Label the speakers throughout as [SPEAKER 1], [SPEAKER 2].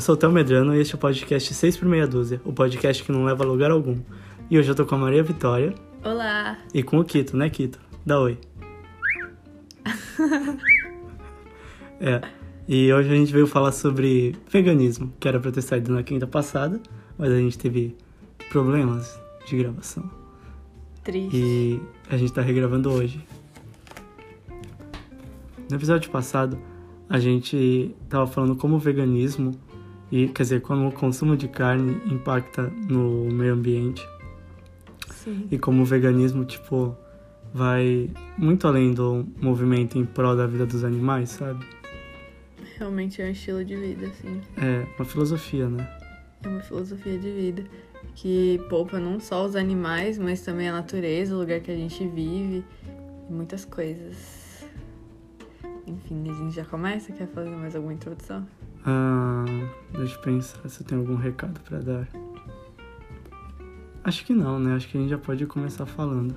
[SPEAKER 1] eu sou o Théo Medrano e este é o podcast 6 por meia dúzia, o podcast que não leva a lugar algum. E hoje eu tô com a Maria Vitória
[SPEAKER 2] Olá!
[SPEAKER 1] e com o Quito, né, Quito? Dá oi. é, e hoje a gente veio falar sobre veganismo, que era pra ter saído na quinta passada, mas a gente teve problemas de gravação.
[SPEAKER 2] Triste.
[SPEAKER 1] E a gente tá regravando hoje. No episódio passado, a gente tava falando como o veganismo e quer dizer, como o consumo de carne impacta no meio ambiente
[SPEAKER 2] Sim.
[SPEAKER 1] e como o veganismo, tipo, vai muito além do movimento em prol da vida dos animais, sabe?
[SPEAKER 2] Realmente é um estilo de vida, assim.
[SPEAKER 1] É uma filosofia, né?
[SPEAKER 2] É uma filosofia de vida que poupa não só os animais, mas também a natureza, o lugar que a gente vive e muitas coisas. Enfim, a gente já começa? Quer fazer mais alguma introdução?
[SPEAKER 1] Ah, deixa eu pensar se eu tenho algum recado pra dar. Acho que não, né? Acho que a gente já pode começar falando.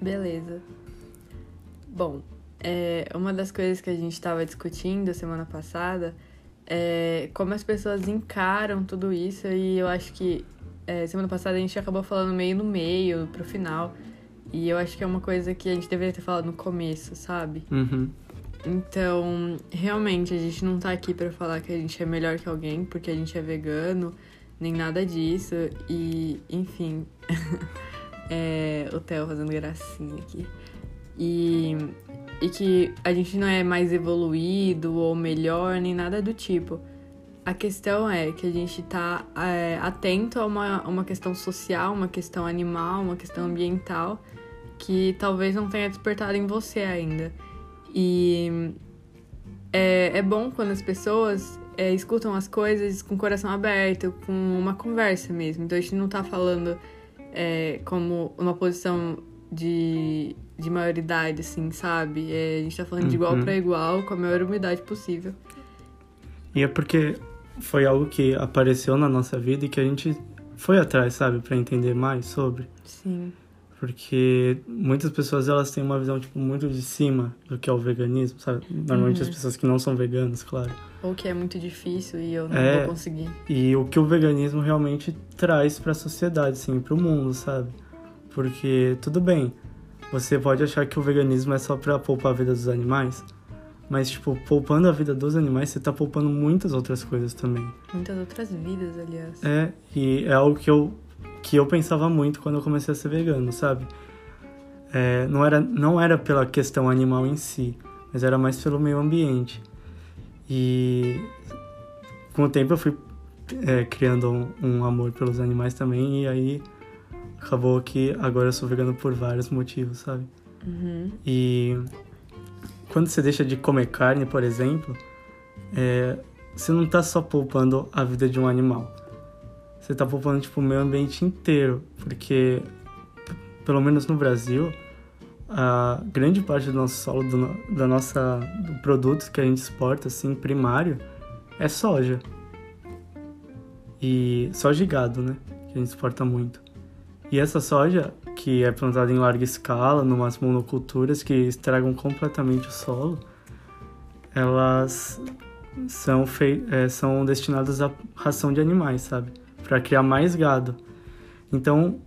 [SPEAKER 2] Beleza. Bom, é, uma das coisas que a gente estava discutindo semana passada é como as pessoas encaram tudo isso e eu acho que é, semana passada a gente acabou falando meio no meio, pro final. E eu acho que é uma coisa que a gente deveria ter falado no começo, sabe?
[SPEAKER 1] Uhum.
[SPEAKER 2] Então, realmente, a gente não tá aqui pra falar que a gente é melhor que alguém porque a gente é vegano, nem nada disso. E, enfim, é, o Theo fazendo gracinha aqui. E, e que a gente não é mais evoluído ou melhor, nem nada do tipo. A questão é que a gente tá é, atento a uma, uma questão social, uma questão animal, uma questão ambiental que talvez não tenha despertado em você ainda. E é, é bom quando as pessoas é, escutam as coisas com o coração aberto, com uma conversa mesmo. Então a gente não tá falando é, como uma posição de, de maioridade, assim, sabe? É, a gente tá falando de igual
[SPEAKER 1] Uhum.
[SPEAKER 2] para igual, com a maior humildade possível.
[SPEAKER 1] E é porque foi algo que apareceu na nossa vida e que a gente foi atrás, sabe, Pra entender mais sobre.
[SPEAKER 2] Sim.
[SPEAKER 1] Porque muitas pessoas elas têm uma visão tipo muito de cima do que é o veganismo, sabe? Normalmente as pessoas que não são veganas, claro.
[SPEAKER 2] Ou que é muito difícil e eu não
[SPEAKER 1] É.
[SPEAKER 2] vou conseguir.
[SPEAKER 1] E o que o veganismo realmente traz para a sociedade, assim, para o mundo, sabe? Porque tudo bem, você pode achar que o veganismo é só para poupar a vida dos animais, mas tipo, poupando a vida dos animais, você tá poupando muitas outras coisas também.
[SPEAKER 2] Muitas outras vidas, aliás.
[SPEAKER 1] É, e é algo que eu, que eu pensava muito quando eu comecei a ser vegano, sabe? É, não, era, não era pela questão animal em si, mas era mais pelo meio ambiente. E com o tempo eu fui é, criando um, um amor pelos animais também, e aí acabou que agora eu sou vegano por vários motivos, sabe?
[SPEAKER 2] Uhum.
[SPEAKER 1] E quando você deixa de comer carne, por exemplo, é, você não tá só poupando a vida de um animal. Você tá poupando tipo, o meio ambiente inteiro. Porque, pelo menos no Brasil, a grande parte do nosso solo, do, da nossa, do produto que a gente exporta, assim, primário, é soja. E soja e gado, né? Que a gente exporta muito. E essa soja, que é plantada em larga escala, numas monoculturas que estragam completamente o solo, elas são, fei é, são destinadas à ração de animais, sabe? Para criar mais gado. Então,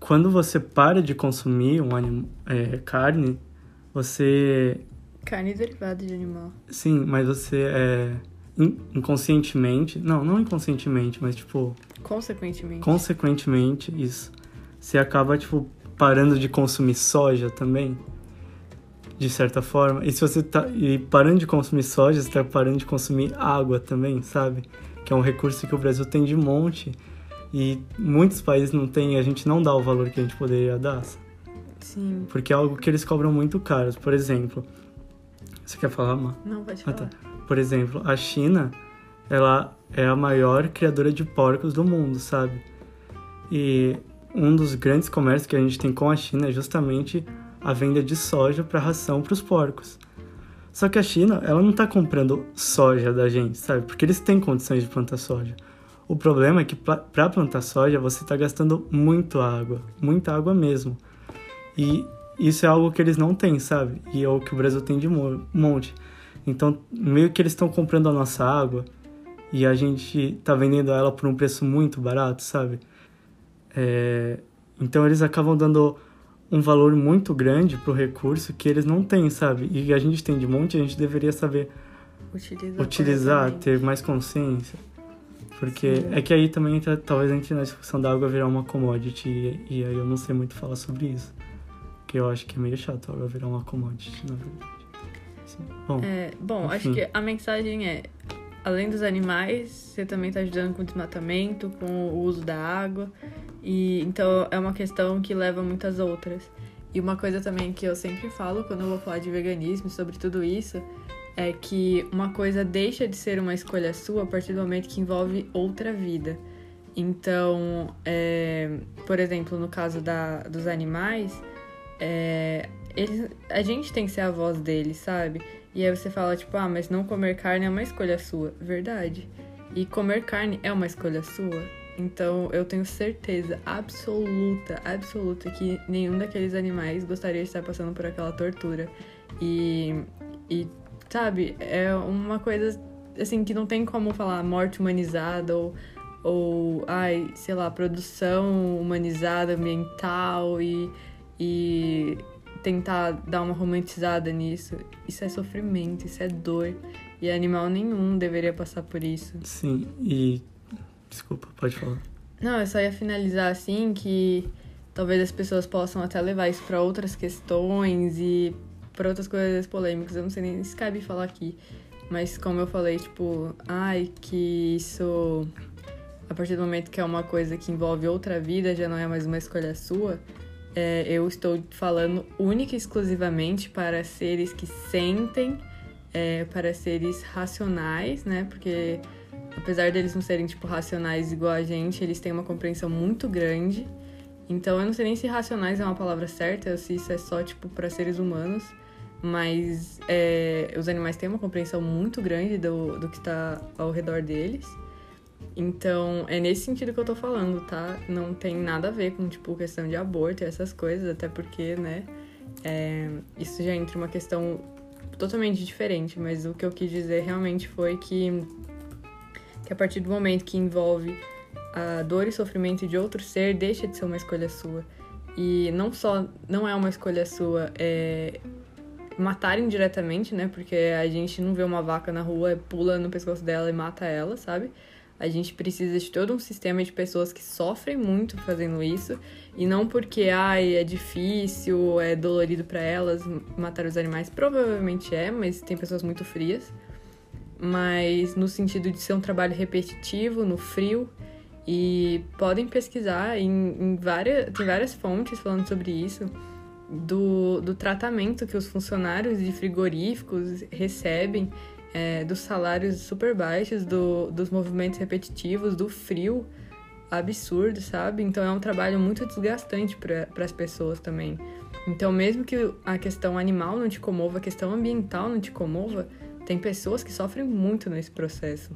[SPEAKER 1] quando você para de consumir um anim é, carne, você
[SPEAKER 2] Carne derivada de animal.
[SPEAKER 1] Sim, mas você é in- inconscientemente, não, não inconscientemente, mas tipo,
[SPEAKER 2] Consequentemente.
[SPEAKER 1] consequentemente isso. Você acaba tipo parando de consumir soja também, de certa forma. E se você tá e parando de consumir soja, você tá parando de consumir água também, sabe? Que é um recurso que o Brasil tem de monte e muitos países não têm, e a gente não dá o valor que a gente poderia dar,
[SPEAKER 2] Sim.
[SPEAKER 1] porque é algo que eles cobram muito caro. Por exemplo, você quer falar, Má?
[SPEAKER 2] Não, pode
[SPEAKER 1] Ah,
[SPEAKER 2] falar.
[SPEAKER 1] tá. Por exemplo, a China, ela é a maior criadora de porcos do mundo, sabe? E um dos grandes comércios que a gente tem com a China é justamente a venda de soja para ração para os porcos. Só que a China, ela não tá comprando soja da gente, sabe? Porque eles têm condições de plantar soja. O problema é que para plantar soja você está gastando muito água, muita água mesmo. E isso é algo que eles não têm, sabe? E é o que o Brasil tem de mo- monte. Então, meio que eles estão comprando a nossa água e a gente tá vendendo ela por um preço muito barato, sabe? É, então eles acabam dando um valor muito grande pro recurso que eles não têm, sabe? E a gente tem de monte, a gente deveria saber
[SPEAKER 2] Utilizar,
[SPEAKER 1] utilizar, ter mais consciência. Porque
[SPEAKER 2] Sim.
[SPEAKER 1] é que aí também entra, talvez entre na discussão da água virar uma commodity, e, e aí eu não sei muito falar sobre isso. Porque eu acho que é meio chato a água virar uma commodity, na verdade. Bom,
[SPEAKER 2] É, bom, acho que a mensagem é: além dos animais, você também está ajudando com o desmatamento, com o uso da água. E então é uma questão que leva muitas outras. E uma coisa também que eu sempre falo quando eu vou falar de veganismo, sobre tudo isso, é que uma coisa deixa de ser uma escolha sua a partir do momento que envolve outra vida. Então, é, por exemplo, no caso da, dos animais, é, eles, a gente tem que ser a voz deles, sabe? E aí você fala, tipo, ah, mas não comer carne é uma escolha sua. Verdade. E comer carne é uma escolha sua. Então eu tenho certeza absoluta, absoluta que nenhum daqueles animais gostaria de estar passando por aquela tortura. E, e sabe, é uma coisa assim que não tem como falar morte humanizada ou, ou ai, sei lá, produção humanizada, ambiental e, e tentar dar uma romantizada nisso. Isso é sofrimento, isso é dor. E animal nenhum deveria passar por isso.
[SPEAKER 1] sim, e. Desculpa, pode falar.
[SPEAKER 2] Não, eu só ia finalizar assim que talvez as pessoas possam até levar isso pra outras questões e pra outras coisas polêmicas. Eu não sei nem se cabe falar aqui. Mas como eu falei, tipo, ai, que isso a partir do momento que é uma coisa que envolve outra vida, já não é mais uma escolha sua. É, eu estou falando única e exclusivamente para seres que sentem, é, para seres racionais, né? Porque apesar deles não serem, tipo, racionais igual a gente, eles têm uma compreensão muito grande. Então, eu não sei nem se racionais é uma palavra certa, ou se isso é só, tipo, para seres humanos. Mas é, os animais têm uma compreensão muito grande do, do que está ao redor deles. Então, é nesse sentido que eu tô falando, tá? Não tem nada a ver com, tipo, questão de aborto e essas coisas, até porque, né, é, isso já entra uma questão totalmente diferente, mas o que eu quis dizer realmente foi que, que a partir do momento que envolve a dor e sofrimento de outro ser, deixa de ser uma escolha sua. E não só não é uma escolha sua, é matar indiretamente, né? Porque a gente não vê uma vaca na rua, pula no pescoço dela e mata ela, sabe? A gente precisa de todo um sistema de pessoas que sofrem muito fazendo isso e não porque ai, é difícil, é dolorido para elas matar os animais, provavelmente é, mas tem pessoas muito frias. Mas no sentido de ser um trabalho repetitivo, no frio, e podem pesquisar em, em várias, tem várias fontes falando sobre isso, do, do tratamento que os funcionários de frigoríficos recebem, é, dos salários super baixos, do, dos movimentos repetitivos, do frio absurdo, sabe? Então é um trabalho muito desgastante para as pessoas também. Então, mesmo que a questão animal não te comova, a questão ambiental não te comova, tem pessoas que sofrem muito nesse processo.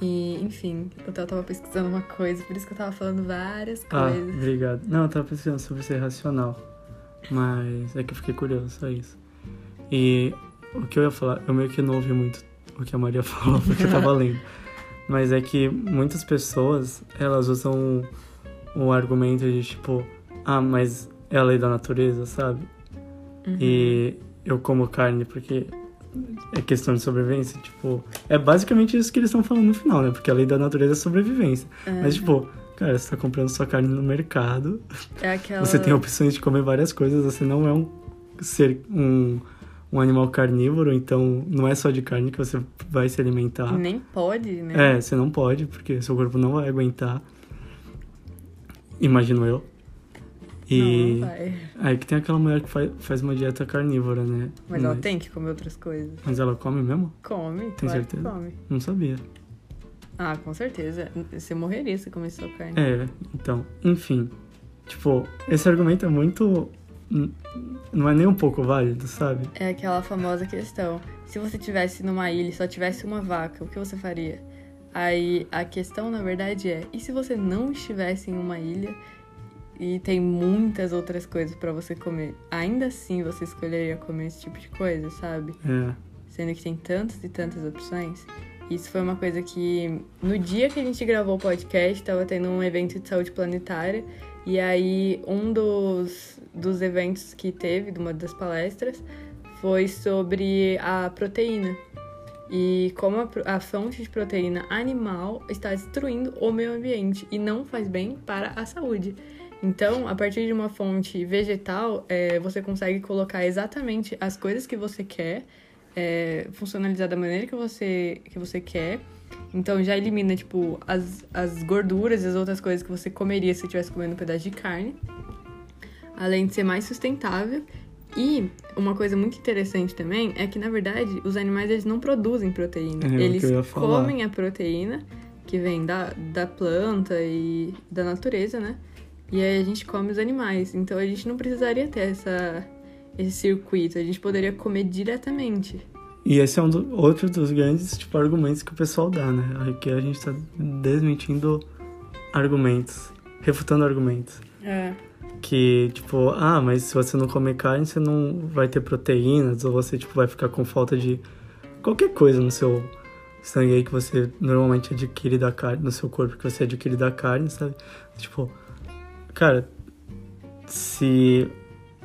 [SPEAKER 2] E, enfim, eu tava pesquisando uma coisa, por isso que eu tava falando várias
[SPEAKER 1] Ah,
[SPEAKER 2] coisas.
[SPEAKER 1] obrigado. Não, eu tava pensando sobre ser racional. Mas é que eu fiquei curioso, só isso. E o que eu ia falar, eu meio que não ouvi muito o que a Maria falou, porque eu tava lendo. Mas é que muitas pessoas, elas usam o argumento de tipo, ah, mas é a lei da natureza, sabe?
[SPEAKER 2] Uhum.
[SPEAKER 1] E eu como carne porque é questão de sobrevivência, tipo, é basicamente isso que eles estão falando no final, né? Porque a lei da natureza é sobrevivência. Mas tipo, cara, você tá comprando sua carne no mercado,
[SPEAKER 2] É aquela...
[SPEAKER 1] você tem opções de comer várias coisas, você não é um ser um, um animal carnívoro, então não é só de carne que você vai se alimentar.
[SPEAKER 2] Nem pode, né?
[SPEAKER 1] É, você não pode, porque seu corpo não vai aguentar. Imagino eu.
[SPEAKER 2] Não,
[SPEAKER 1] E
[SPEAKER 2] não vai.
[SPEAKER 1] aí que tem aquela mulher que faz, faz uma dieta carnívora, né?
[SPEAKER 2] Mas ela tem que comer outras coisas.
[SPEAKER 1] Mas ela come mesmo?
[SPEAKER 2] Come,
[SPEAKER 1] Tem
[SPEAKER 2] claro
[SPEAKER 1] certeza?
[SPEAKER 2] come.
[SPEAKER 1] Não sabia.
[SPEAKER 2] Ah, com certeza. Você morreria se comesse sua carne.
[SPEAKER 1] É, então, enfim. Tipo, esse argumento é muito. n- Não é nem um pouco válido, sabe?
[SPEAKER 2] É aquela famosa questão. Se você tivesse numa ilha e só tivesse uma vaca, o que você faria? Aí a questão, na verdade, é: e se você não estivesse em uma ilha e tem muitas outras coisas pra você comer? Ainda assim você escolheria comer esse tipo de coisa, sabe?
[SPEAKER 1] É.
[SPEAKER 2] Sendo que tem tantas e tantas opções. Isso foi uma coisa que, no dia que a gente gravou o podcast, estava tendo um evento de saúde planetária. E aí, um dos, dos eventos que teve, de uma das palestras, foi sobre a proteína. E como a, a fonte de proteína animal está destruindo o meio ambiente e não faz bem para a saúde. Então, a partir de uma fonte vegetal, é, você consegue colocar exatamente as coisas que você quer, é, funcionalizar da maneira que você, que você quer. Então, já elimina, tipo, as, as gorduras e as outras coisas que você comeria se estivesse comendo um pedaço de carne. Além de ser mais sustentável. E uma coisa muito interessante também é que, na verdade, os animais eles não produzem proteína.
[SPEAKER 1] É,
[SPEAKER 2] eles
[SPEAKER 1] eu
[SPEAKER 2] comem a proteína que vem da, da planta e da natureza, né? E aí a gente come os animais. Então a gente não precisaria ter essa, esse circuito. A gente poderia comer diretamente.
[SPEAKER 1] E esse é um do, outro dos grandes tipo, argumentos que o pessoal dá, né? Aqui a gente tá desmentindo argumentos, refutando argumentos.
[SPEAKER 2] É.
[SPEAKER 1] Que, tipo, ah, mas se você não comer carne, você não vai ter proteínas, ou você, tipo, vai ficar com falta de qualquer coisa no seu sangue aí que você normalmente adquire da carne, no seu corpo que você adquire da carne, sabe? Tipo, cara, se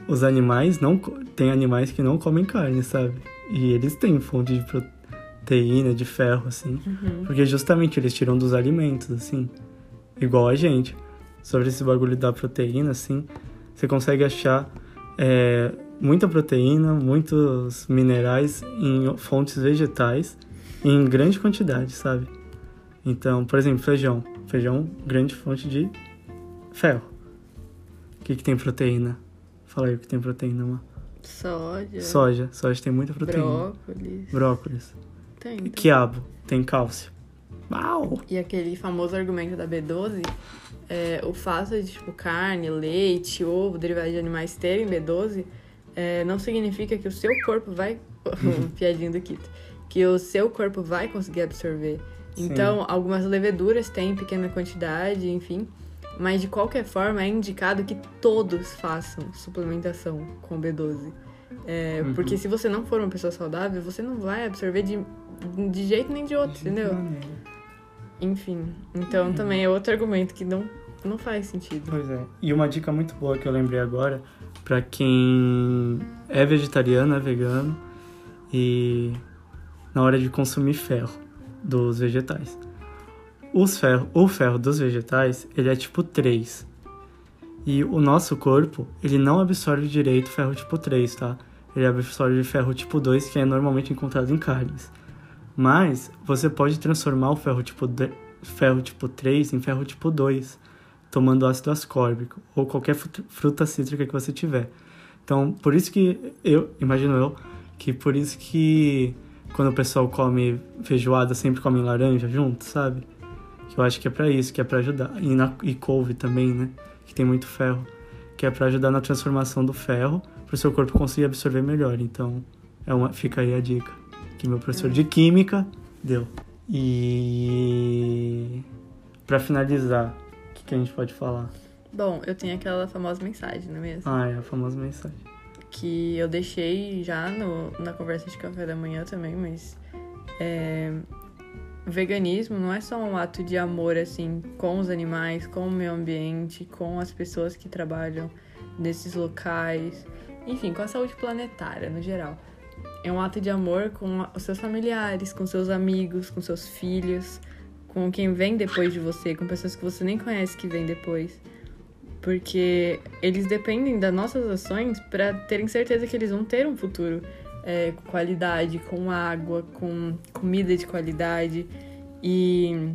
[SPEAKER 1] os animais não. Tem animais que não comem carne, sabe? E eles têm fonte de proteína, de ferro, assim.
[SPEAKER 2] Uhum.
[SPEAKER 1] Porque justamente eles tiram dos alimentos, assim. Igual a gente. Sobre esse bagulho da proteína, assim, você consegue achar é, muita proteína, muitos minerais em fontes vegetais em grande quantidade, sabe? Então, por exemplo, feijão. Feijão, grande fonte de ferro. O que, que tem proteína? Fala aí o que tem proteína, mano.
[SPEAKER 2] Soja.
[SPEAKER 1] Soja. Soja tem muita proteína.
[SPEAKER 2] Brócolis.
[SPEAKER 1] Brócolis.
[SPEAKER 2] Tem. tem.
[SPEAKER 1] Quiabo. Tem cálcio. Uau!
[SPEAKER 2] E aquele famoso argumento da B12, é, o fato de, tipo, carne, leite, ovo, derivados de animais terem B12, é, não significa que o seu corpo vai... Piadinha do Kito. Que o seu corpo vai conseguir absorver.
[SPEAKER 1] Sim.
[SPEAKER 2] Então, algumas leveduras têm pequena quantidade, enfim. Mas, de qualquer forma, é indicado que todos façam suplementação com B12. É,
[SPEAKER 1] Uhum.
[SPEAKER 2] Porque se você não for uma pessoa saudável, você não vai absorver de, de jeito nem de outro, entendeu? Enfim, então também é outro argumento que não, não faz sentido.
[SPEAKER 1] Pois é. E uma dica muito boa que eu lembrei agora, pra quem é vegetariano, é vegano e na hora de consumir ferro dos vegetais. Os ferro, o ferro dos vegetais, ele é tipo 3. E o nosso corpo, ele não absorve direito ferro tipo 3, tá? Ele absorve ferro tipo 2, que é normalmente encontrado em carnes. Mas você pode transformar o ferro tipo, de, ferro tipo 3 em ferro tipo 2, tomando ácido ascórbico ou qualquer fru- fruta cítrica que você tiver. Então, por isso que eu, imagino eu, que por isso que quando o pessoal come feijoada sempre come laranja junto, sabe? Eu acho que é pra isso, que é pra ajudar. E, na, e couve também, né? Que tem muito ferro. Que é pra ajudar na transformação do ferro, pro seu corpo conseguir absorver melhor. Então, é uma, fica aí a dica que meu professor de química deu. E pra finalizar, o que, que a gente pode falar?
[SPEAKER 2] Bom, eu tenho aquela famosa mensagem, não é mesmo?
[SPEAKER 1] Ah, é a famosa mensagem.
[SPEAKER 2] Que eu deixei já no, na conversa de café da manhã também, mas. É, veganismo não é só um ato de amor, assim, com os animais, com o meio ambiente, com as pessoas que trabalham nesses locais, enfim, com a saúde planetária no geral. É um ato de amor com os seus familiares, com seus amigos, com seus filhos, com quem vem depois de você, com pessoas que você nem conhece que vem depois. Porque eles dependem das nossas ações para terem certeza que eles vão ter um futuro é, com qualidade, com água, com comida de qualidade. E,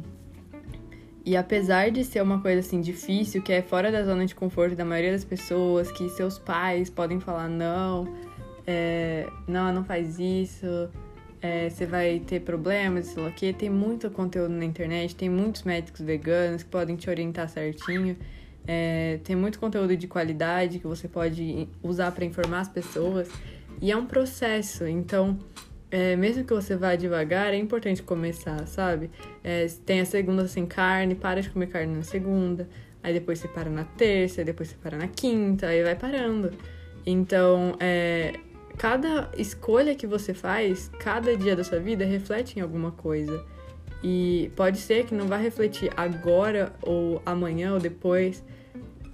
[SPEAKER 2] e apesar de ser uma coisa assim difícil, que é fora da zona de conforto da maioria das pessoas, que seus pais podem falar não, é, não, não faz isso, é, você vai ter problemas, sei lá o quê. Tem muito conteúdo na internet, tem muitos médicos veganos que podem te orientar certinho. É, tem muito conteúdo de qualidade que você pode usar para informar as pessoas. E é um processo, então, é, mesmo que você vá devagar, é importante começar, sabe? É, tem a segunda sem carne, para de comer carne na segunda, aí depois você para na terça, depois você para na quinta, aí vai parando. Então, é, cada escolha que você faz, cada dia da sua vida reflete em alguma coisa. E pode ser que não vá refletir agora ou amanhã ou depois,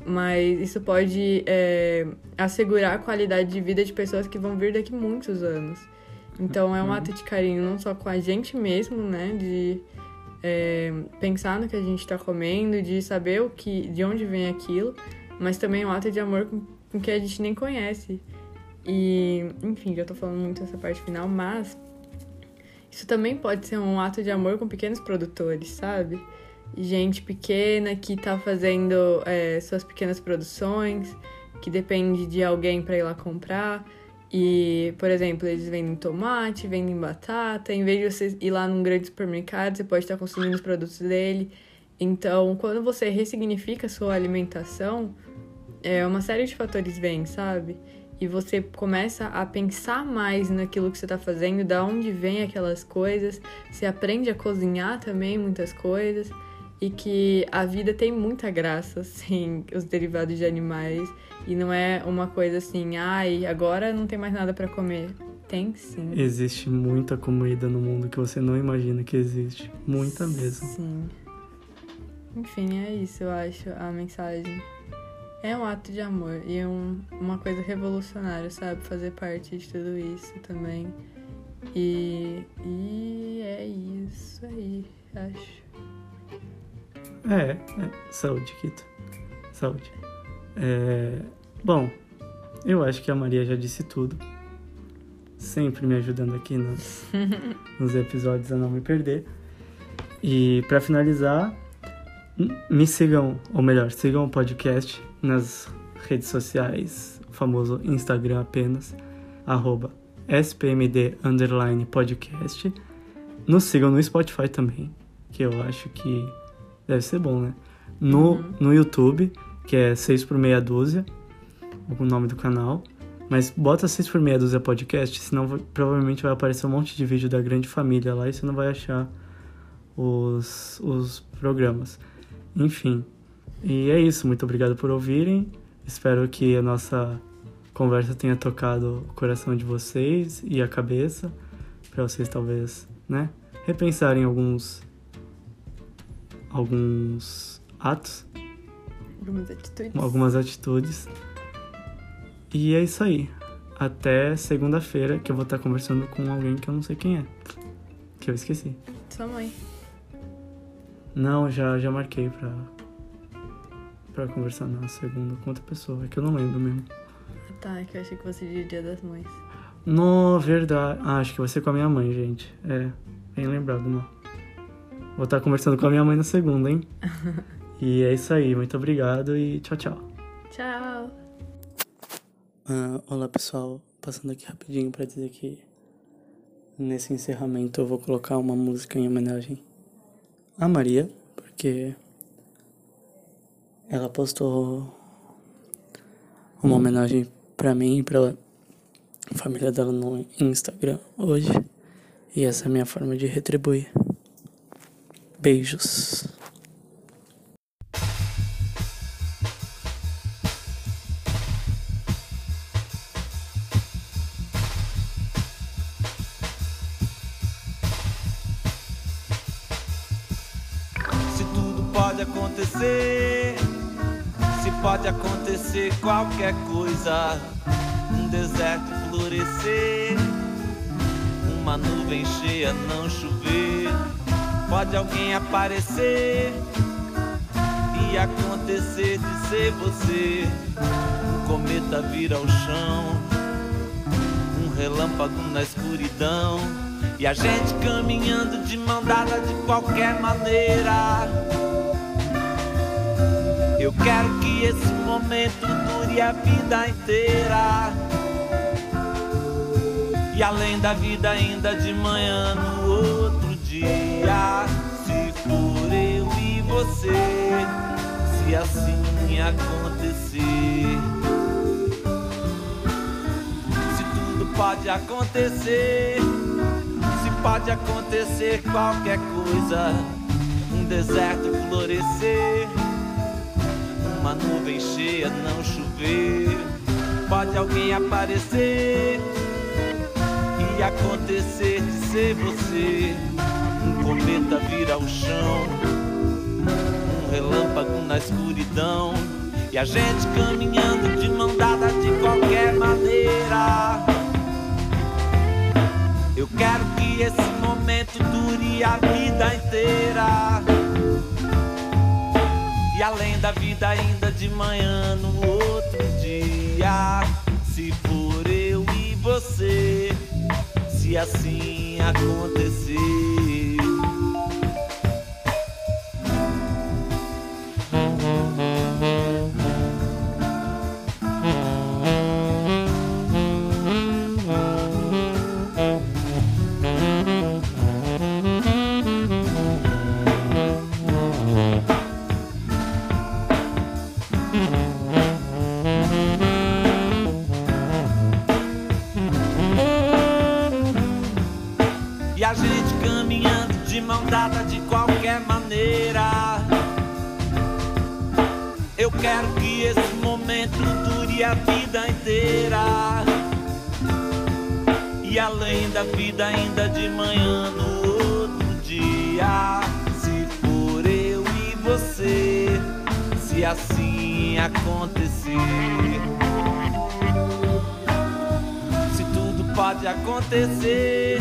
[SPEAKER 2] mas isso pode é, assegurar a qualidade de vida de pessoas que vão vir daqui muitos anos. Então é um ato de carinho não só com a gente mesmo, né? De é, pensar no que a gente está comendo, de saber o que, de onde vem aquilo, mas também um ato de amor com, com que a gente nem conhece. E, enfim, já tô falando muito dessa parte final, mas isso também pode ser um ato de amor com pequenos produtores, sabe? Gente pequena que tá fazendo é, suas pequenas produções, que depende de alguém para ir lá comprar. E, por exemplo, eles vendem tomate, vendem batata. Em vez de você ir lá num grande supermercado, você pode estar consumindo os produtos dele. Então, quando você ressignifica sua alimentação, é, uma série de fatores vem, sabe? e você começa a pensar mais naquilo que você está fazendo, da onde vem aquelas coisas, você aprende a cozinhar também muitas coisas e que a vida tem muita graça sem os derivados de animais e não é uma coisa assim, ai, agora não tem mais nada para comer. Tem sim.
[SPEAKER 1] Existe muita comida no mundo que você não imagina que existe, muita mesmo.
[SPEAKER 2] Sim. Enfim, é isso, eu acho, a mensagem. É um ato de amor e é um, uma coisa revolucionária, sabe? Fazer parte de tudo isso também. E, e é isso aí, acho.
[SPEAKER 1] É, é saúde, Kito. Saúde. É, bom, eu acho que a Maria já disse tudo. Sempre me ajudando aqui nos, nos episódios a não me perder. E para finalizar, me sigam, ou melhor, sigam o podcast nas redes sociais, o famoso Instagram apenas, arroba spmd podcast. Nos sigam no Spotify também, que eu acho que deve ser bom, né? No, uhum. no YouTube, que é 6 por meia dúzia, o nome do canal. Mas bota 6 por meia dúzia podcast, senão vai, provavelmente vai aparecer um monte de vídeo da grande família lá e você não vai achar os, os programas. Enfim, e é isso, muito obrigado por ouvirem. Espero que a nossa conversa tenha tocado o coração de vocês e a cabeça, para vocês talvez, né, repensarem alguns alguns atos,
[SPEAKER 2] algumas atitudes.
[SPEAKER 1] Algumas atitudes. E é isso aí. Até segunda-feira que eu vou estar conversando com alguém que eu não sei quem é. Que eu esqueci.
[SPEAKER 2] Sua mãe.
[SPEAKER 1] Não, já já marquei pra pra conversar na segunda com outra pessoa. É que eu não lembro mesmo.
[SPEAKER 2] Tá, é que eu achei que de Dia das Mães.
[SPEAKER 1] No, verdade. Ah, acho que vai ser com a minha mãe, gente. É, bem lembrado, mano. Vou estar conversando com a minha mãe na segunda, hein? e é isso aí. Muito obrigado e tchau, tchau.
[SPEAKER 2] Tchau.
[SPEAKER 1] Ah, olá, pessoal. Passando aqui rapidinho para dizer que nesse encerramento eu vou colocar uma música em homenagem a Maria, porque ela postou uma homenagem para mim e pra família dela no Instagram hoje. E essa é a minha forma de retribuir. Beijos.
[SPEAKER 3] Se tudo pode acontecer pode acontecer qualquer coisa. Um deserto florescer, uma nuvem cheia não chover. Pode alguém aparecer e acontecer de ser você. Um cometa vir ao chão, um relâmpago na escuridão. E a gente caminhando de mão dada de qualquer maneira. Eu quero que esse momento dure a vida inteira. E além da vida, ainda de manhã no outro Se for eu e você, se assim acontecer. Se tudo pode acontecer, se pode acontecer qualquer coisa. Um deserto florescer uma nuvem cheia não chover. Pode alguém aparecer e acontecer de ser você. Cometa vira o chão, um relâmpago na escuridão. E a gente caminhando de mão dada de qualquer maneira. Eu quero que esse momento dure a vida inteira. E além da vida, ainda de manhã, no outro dia. Se for eu e você, se assim acontecer. Da vida ainda de manhã no outro dia. Se for eu e você, se assim acontecer. Se tudo pode acontecer,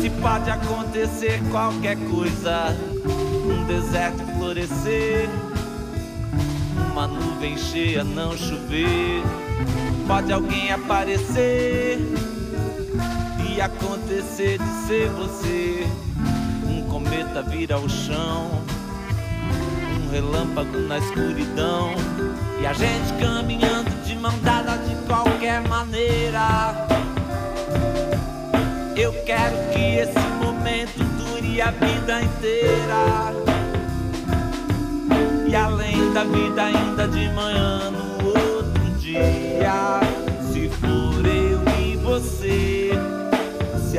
[SPEAKER 3] se pode acontecer qualquer coisa. Um deserto florescer, uma nuvem cheia não chover. Pode alguém aparecer acontecer de ser você. Um cometa vira o chão, um relâmpago na escuridão. E a gente caminhando de mão dada de qualquer maneira. Eu quero que esse momento dure a vida inteira. E além da vida, ainda de manhã, no outro dia. Se for eu e você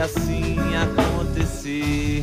[SPEAKER 3] assim acontecer.